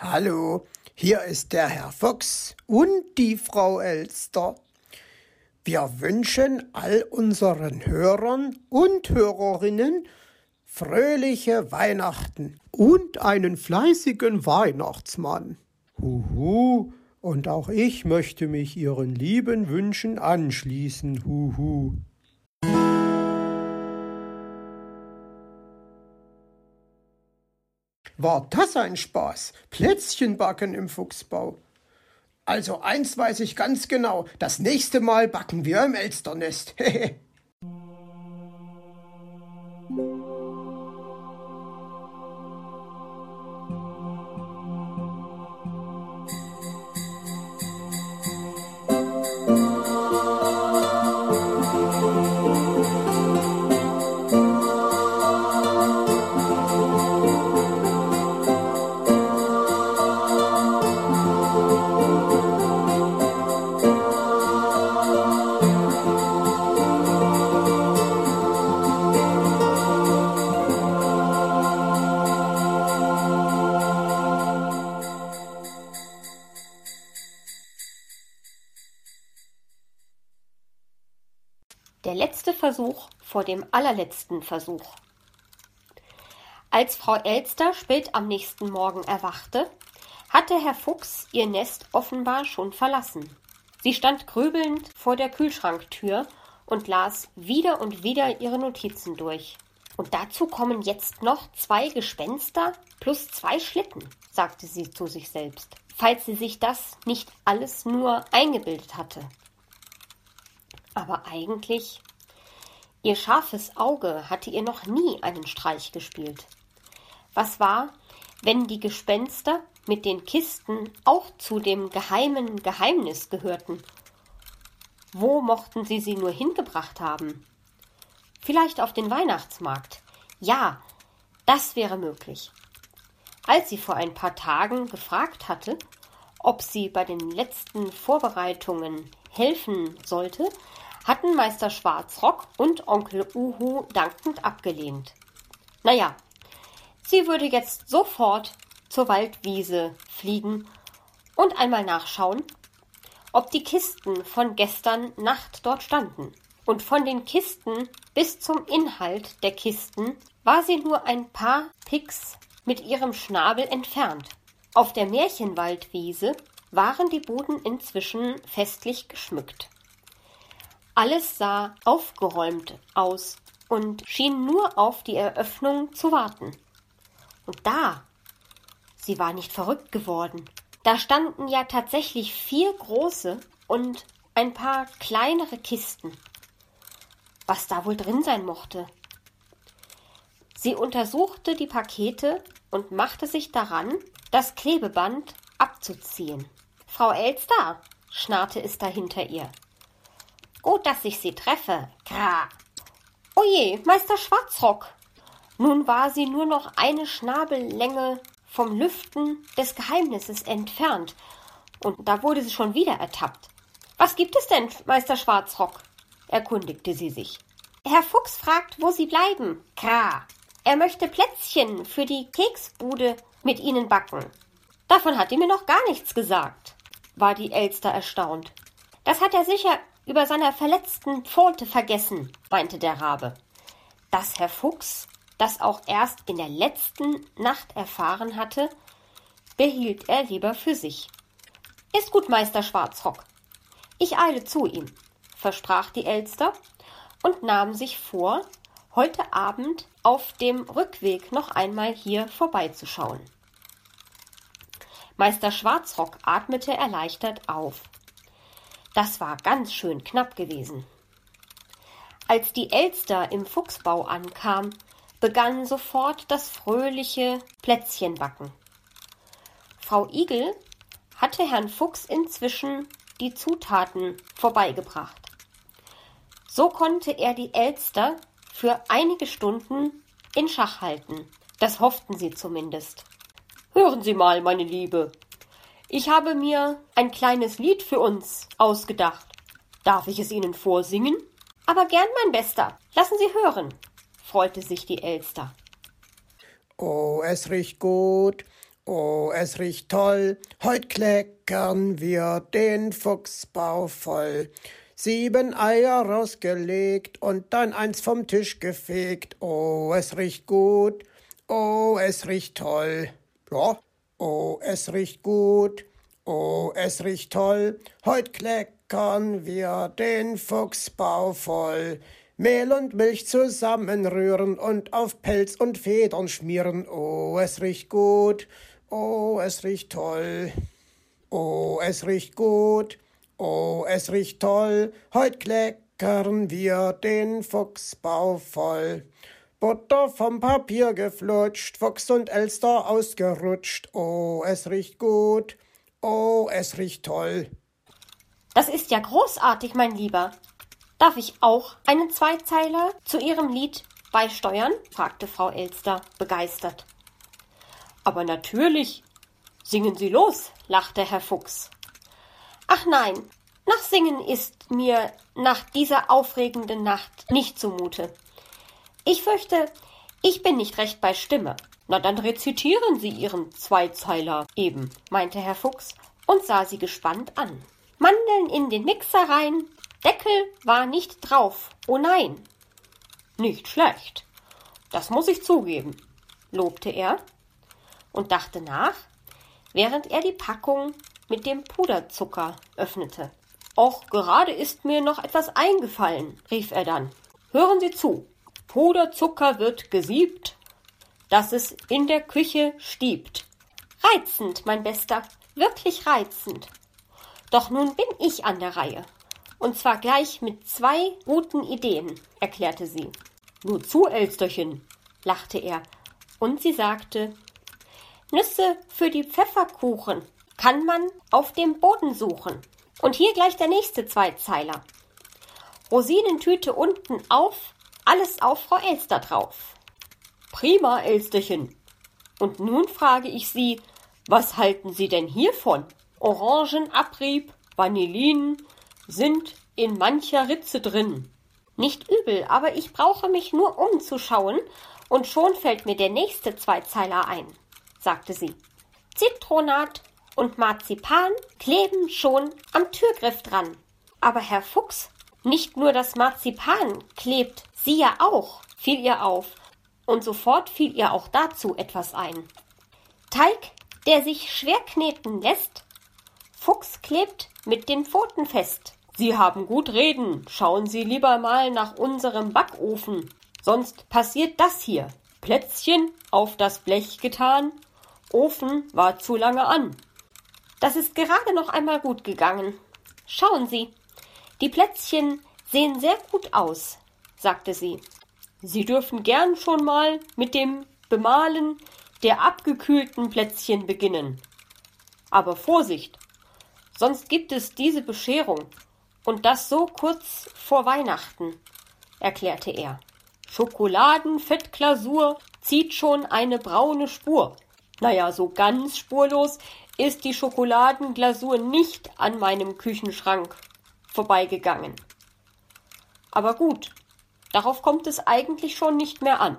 Hallo, hier ist der Herr Fuchs und die Frau Elster. Wir wünschen all unseren Hörern und Hörerinnen fröhliche Weihnachten und einen fleißigen Weihnachtsmann. Huhu, und auch ich möchte mich Ihren lieben Wünschen anschließen. Huhu. War das ein Spaß? Plätzchen backen im Fuchsbau. Also eins weiß ich ganz genau, das nächste Mal backen wir im Elsternest. Versuch vor dem allerletzten Versuch. Als Frau Elster spät am nächsten Morgen erwachte, hatte Herr Fuchs ihr Nest offenbar schon verlassen. Sie stand grübelnd vor der Kühlschranktür und las wieder und wieder ihre Notizen durch. Und dazu kommen jetzt noch zwei Gespenster plus zwei Schlitten, sagte sie zu sich selbst, falls sie sich das nicht alles nur eingebildet hatte. Aber eigentlich, ihr scharfes Auge hatte ihr noch nie einen Streich gespielt. Was war, wenn die Gespenster mit den Kisten auch zu dem geheimen Geheimnis gehörten? Wo mochten sie sie nur hingebracht haben? Vielleicht auf den Weihnachtsmarkt. Ja, das wäre möglich. Als sie vor ein paar Tagen gefragt hatte, ob sie bei den letzten Vorbereitungen helfen sollte, hatten Meister Schwarzrock und Onkel Uhu dankend abgelehnt. Naja, sie würde jetzt sofort zur Waldwiese fliegen und einmal nachschauen, ob die Kisten von gestern Nacht dort standen. Und von den Kisten bis zum Inhalt der Kisten war sie nur ein paar Picks mit ihrem Schnabel entfernt. Auf der Märchenwaldwiese waren die Buden inzwischen festlich geschmückt. Alles sah aufgeräumt aus und schien nur auf die Eröffnung zu warten. Und da, sie war nicht verrückt geworden. Da standen ja tatsächlich vier große und ein paar kleinere Kisten. Was da wohl drin sein mochte. Sie untersuchte die Pakete und machte sich daran, das Klebeband abzuziehen. Frau Elster, schnarrte es da hinter ihr. Gut, dass ich Sie treffe. Gra. Oje, Meister Schwarzrock. Nun war sie nur noch eine Schnabellänge vom Lüften des Geheimnisses entfernt, und da wurde sie schon wieder ertappt. Was gibt es denn, Meister Schwarzrock? erkundigte sie sich. Herr Fuchs fragt, wo Sie bleiben. Kra. Er möchte Plätzchen für die Keksbude mit Ihnen backen. Davon hat er mir noch gar nichts gesagt, war die Elster erstaunt. Das hat er sicher über seiner verletzten Pfote vergessen, weinte der Rabe. Dass Herr Fuchs das auch erst in der letzten Nacht erfahren hatte, behielt er lieber für sich. Ist gut, Meister Schwarzrock. Ich eile zu ihm, versprach die Elster und nahm sich vor, heute Abend auf dem Rückweg noch einmal hier vorbeizuschauen. Meister Schwarzrock atmete erleichtert auf. Das war ganz schön knapp gewesen. Als die Elster im Fuchsbau ankam, begann sofort das fröhliche Plätzchenbacken. Frau Igel hatte Herrn Fuchs inzwischen die Zutaten vorbeigebracht. So konnte er die Elster für einige Stunden in Schach halten. Das hofften sie zumindest. Hören Sie mal, meine Liebe, ich habe mir ein kleines Lied für uns ausgedacht. Darf ich es Ihnen vorsingen? Aber gern, mein Bester. Lassen Sie hören, freute sich die Elster. Oh, es riecht gut Oh, es riecht toll, heut kleckern wir den Fuchsbau voll. Sieben Eier rausgelegt und dann eins vom Tisch gefegt. Oh, es riecht gut, oh, es riecht toll. Ja, oh, es riecht gut, oh, es riecht toll. Heut kleckern wir den Fuchsbau voll. Mehl und Milch zusammenrühren und auf Pelz und Federn schmieren. Oh, es riecht gut, Oh, es riecht toll. Oh, es riecht gut. Oh, es riecht toll. Heut kleckern wir den Fuchsbau voll. Butter vom Papier geflutscht, Fuchs und Elster ausgerutscht. Oh, es riecht gut. Oh, es riecht toll. Das ist ja großartig, mein Lieber. Darf ich auch einen Zweizeiler zu Ihrem Lied beisteuern? fragte Frau Elster begeistert. Aber natürlich. Singen Sie los, lachte Herr Fuchs. Ach nein, nach Singen ist mir nach dieser aufregenden Nacht nicht zumute. Ich fürchte, ich bin nicht recht bei Stimme. Na dann rezitieren Sie Ihren Zweizeiler eben, meinte Herr Fuchs und sah sie gespannt an. Mandeln in den Mixer rein, Deckel war nicht drauf, oh nein. Nicht schlecht. Das muss ich zugeben, lobte er und dachte nach, während er die Packung mit dem Puderzucker öffnete. Och, gerade ist mir noch etwas eingefallen, rief er dann. Hören Sie zu. Puderzucker wird gesiebt, dass es in der Küche stiebt. Reizend, mein Bester, wirklich reizend. Doch nun bin ich an der Reihe. Und zwar gleich mit zwei guten Ideen, erklärte sie. Nur zu, Elsterchen, lachte er, und sie sagte, Nüsse für die Pfefferkuchen kann man auf dem Boden suchen. Und hier gleich der nächste Zweizeiler. Rosinentüte unten auf, alles auf Frau Elster drauf. Prima, Elsterchen. Und nun frage ich Sie, was halten Sie denn hiervon? Orangenabrieb, Vanillin sind in mancher Ritze drin. Nicht übel, aber ich brauche mich nur umzuschauen, und schon fällt mir der nächste Zweizeiler ein sagte sie. Zitronat und Marzipan kleben schon am Türgriff dran. Aber Herr Fuchs, nicht nur das Marzipan klebt, Sie ja auch, fiel ihr auf, und sofort fiel ihr auch dazu etwas ein. Teig, der sich schwer kneten lässt, Fuchs klebt mit den Pfoten fest. Sie haben gut reden, schauen Sie lieber mal nach unserem Backofen, sonst passiert das hier. Plätzchen auf das Blech getan, Ofen war zu lange an. Das ist gerade noch einmal gut gegangen. Schauen Sie, die Plätzchen sehen sehr gut aus, sagte sie. Sie dürfen gern schon mal mit dem Bemalen der abgekühlten Plätzchen beginnen. Aber Vorsicht, sonst gibt es diese Bescherung, und das so kurz vor Weihnachten, erklärte er. Schokoladenfettglasur zieht schon eine braune Spur. Naja, so ganz spurlos ist die Schokoladenglasur nicht an meinem Küchenschrank vorbeigegangen. Aber gut, darauf kommt es eigentlich schon nicht mehr an.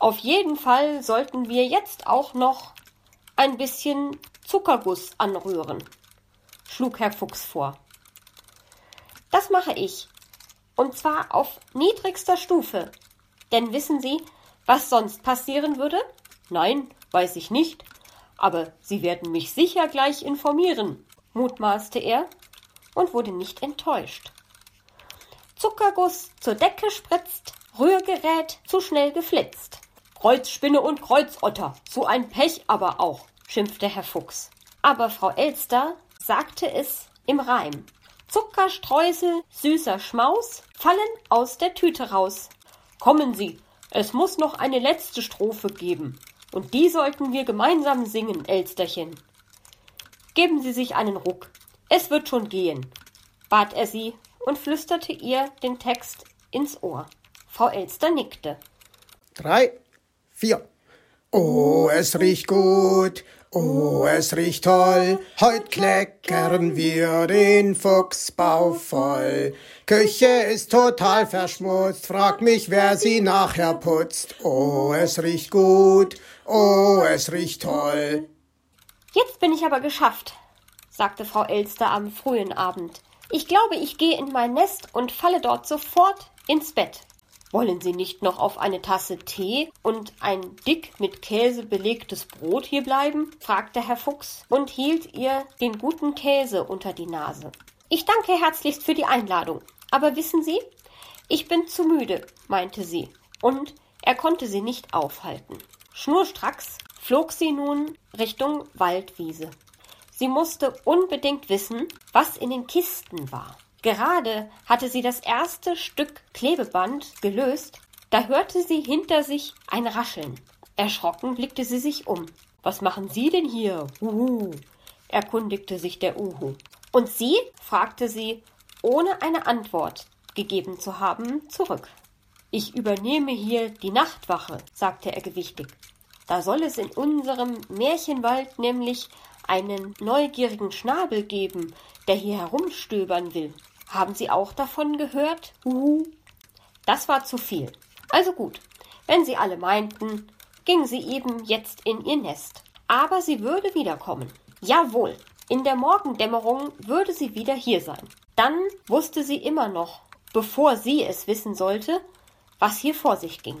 Auf jeden Fall sollten wir jetzt auch noch ein bisschen Zuckerguss anrühren, schlug Herr Fuchs vor. Das mache ich, und zwar auf niedrigster Stufe. Denn wissen Sie, was sonst passieren würde? Nein, weiß ich nicht, aber Sie werden mich sicher gleich informieren, mutmaßte er und wurde nicht enttäuscht. Zuckerguss zur Decke spritzt, Rührgerät zu schnell geflitzt. Kreuzspinne und Kreuzotter, so ein Pech aber auch, schimpfte Herr Fuchs. Aber Frau Elster sagte es im Reim. Zuckerstreusel, süßer Schmaus fallen aus der Tüte raus. Kommen Sie, es muss noch eine letzte Strophe geben. Und die sollten wir gemeinsam singen, Elsterchen. Geben Sie sich einen Ruck. Es wird schon gehen, bat er sie und flüsterte ihr den Text ins Ohr. Frau Elster nickte. Drei, vier. Oh, es riecht gut, oh, es riecht toll, heut kleckern wir den Fuchsbau voll. Küche ist total verschmutzt, frag mich, wer sie nachher putzt. Oh, es riecht gut, Oh, es riecht toll. Jetzt bin ich aber geschafft, sagte Frau Elster am frühen Abend. Ich glaube, ich gehe in mein Nest und falle dort sofort ins Bett. Wollen Sie nicht noch auf eine Tasse Tee und ein dick mit Käse belegtes Brot hier bleiben? fragte Herr Fuchs und hielt ihr den guten Käse unter die Nase. Ich danke herzlichst für die Einladung. Aber wissen Sie, ich bin zu müde, meinte sie, und er konnte sie nicht aufhalten. Schnurstracks flog sie nun Richtung Waldwiese. Sie musste unbedingt wissen, was in den Kisten war. Gerade hatte sie das erste Stück Klebeband gelöst, da hörte sie hinter sich ein Rascheln. Erschrocken blickte sie sich um. Was machen Sie denn hier? Uhu, erkundigte sich der Uhu. Und Sie? fragte sie, ohne eine Antwort gegeben zu haben, zurück. Ich übernehme hier die Nachtwache, sagte er gewichtig. Da soll es in unserem Märchenwald nämlich einen neugierigen Schnabel geben, der hier herumstöbern will. Haben Sie auch davon gehört? Uhu. Das war zu viel. Also gut, wenn Sie alle meinten, ging sie eben jetzt in ihr Nest. Aber sie würde wiederkommen. Jawohl, in der Morgendämmerung würde sie wieder hier sein. Dann wusste sie immer noch, bevor sie es wissen sollte, was hier vor sich ging.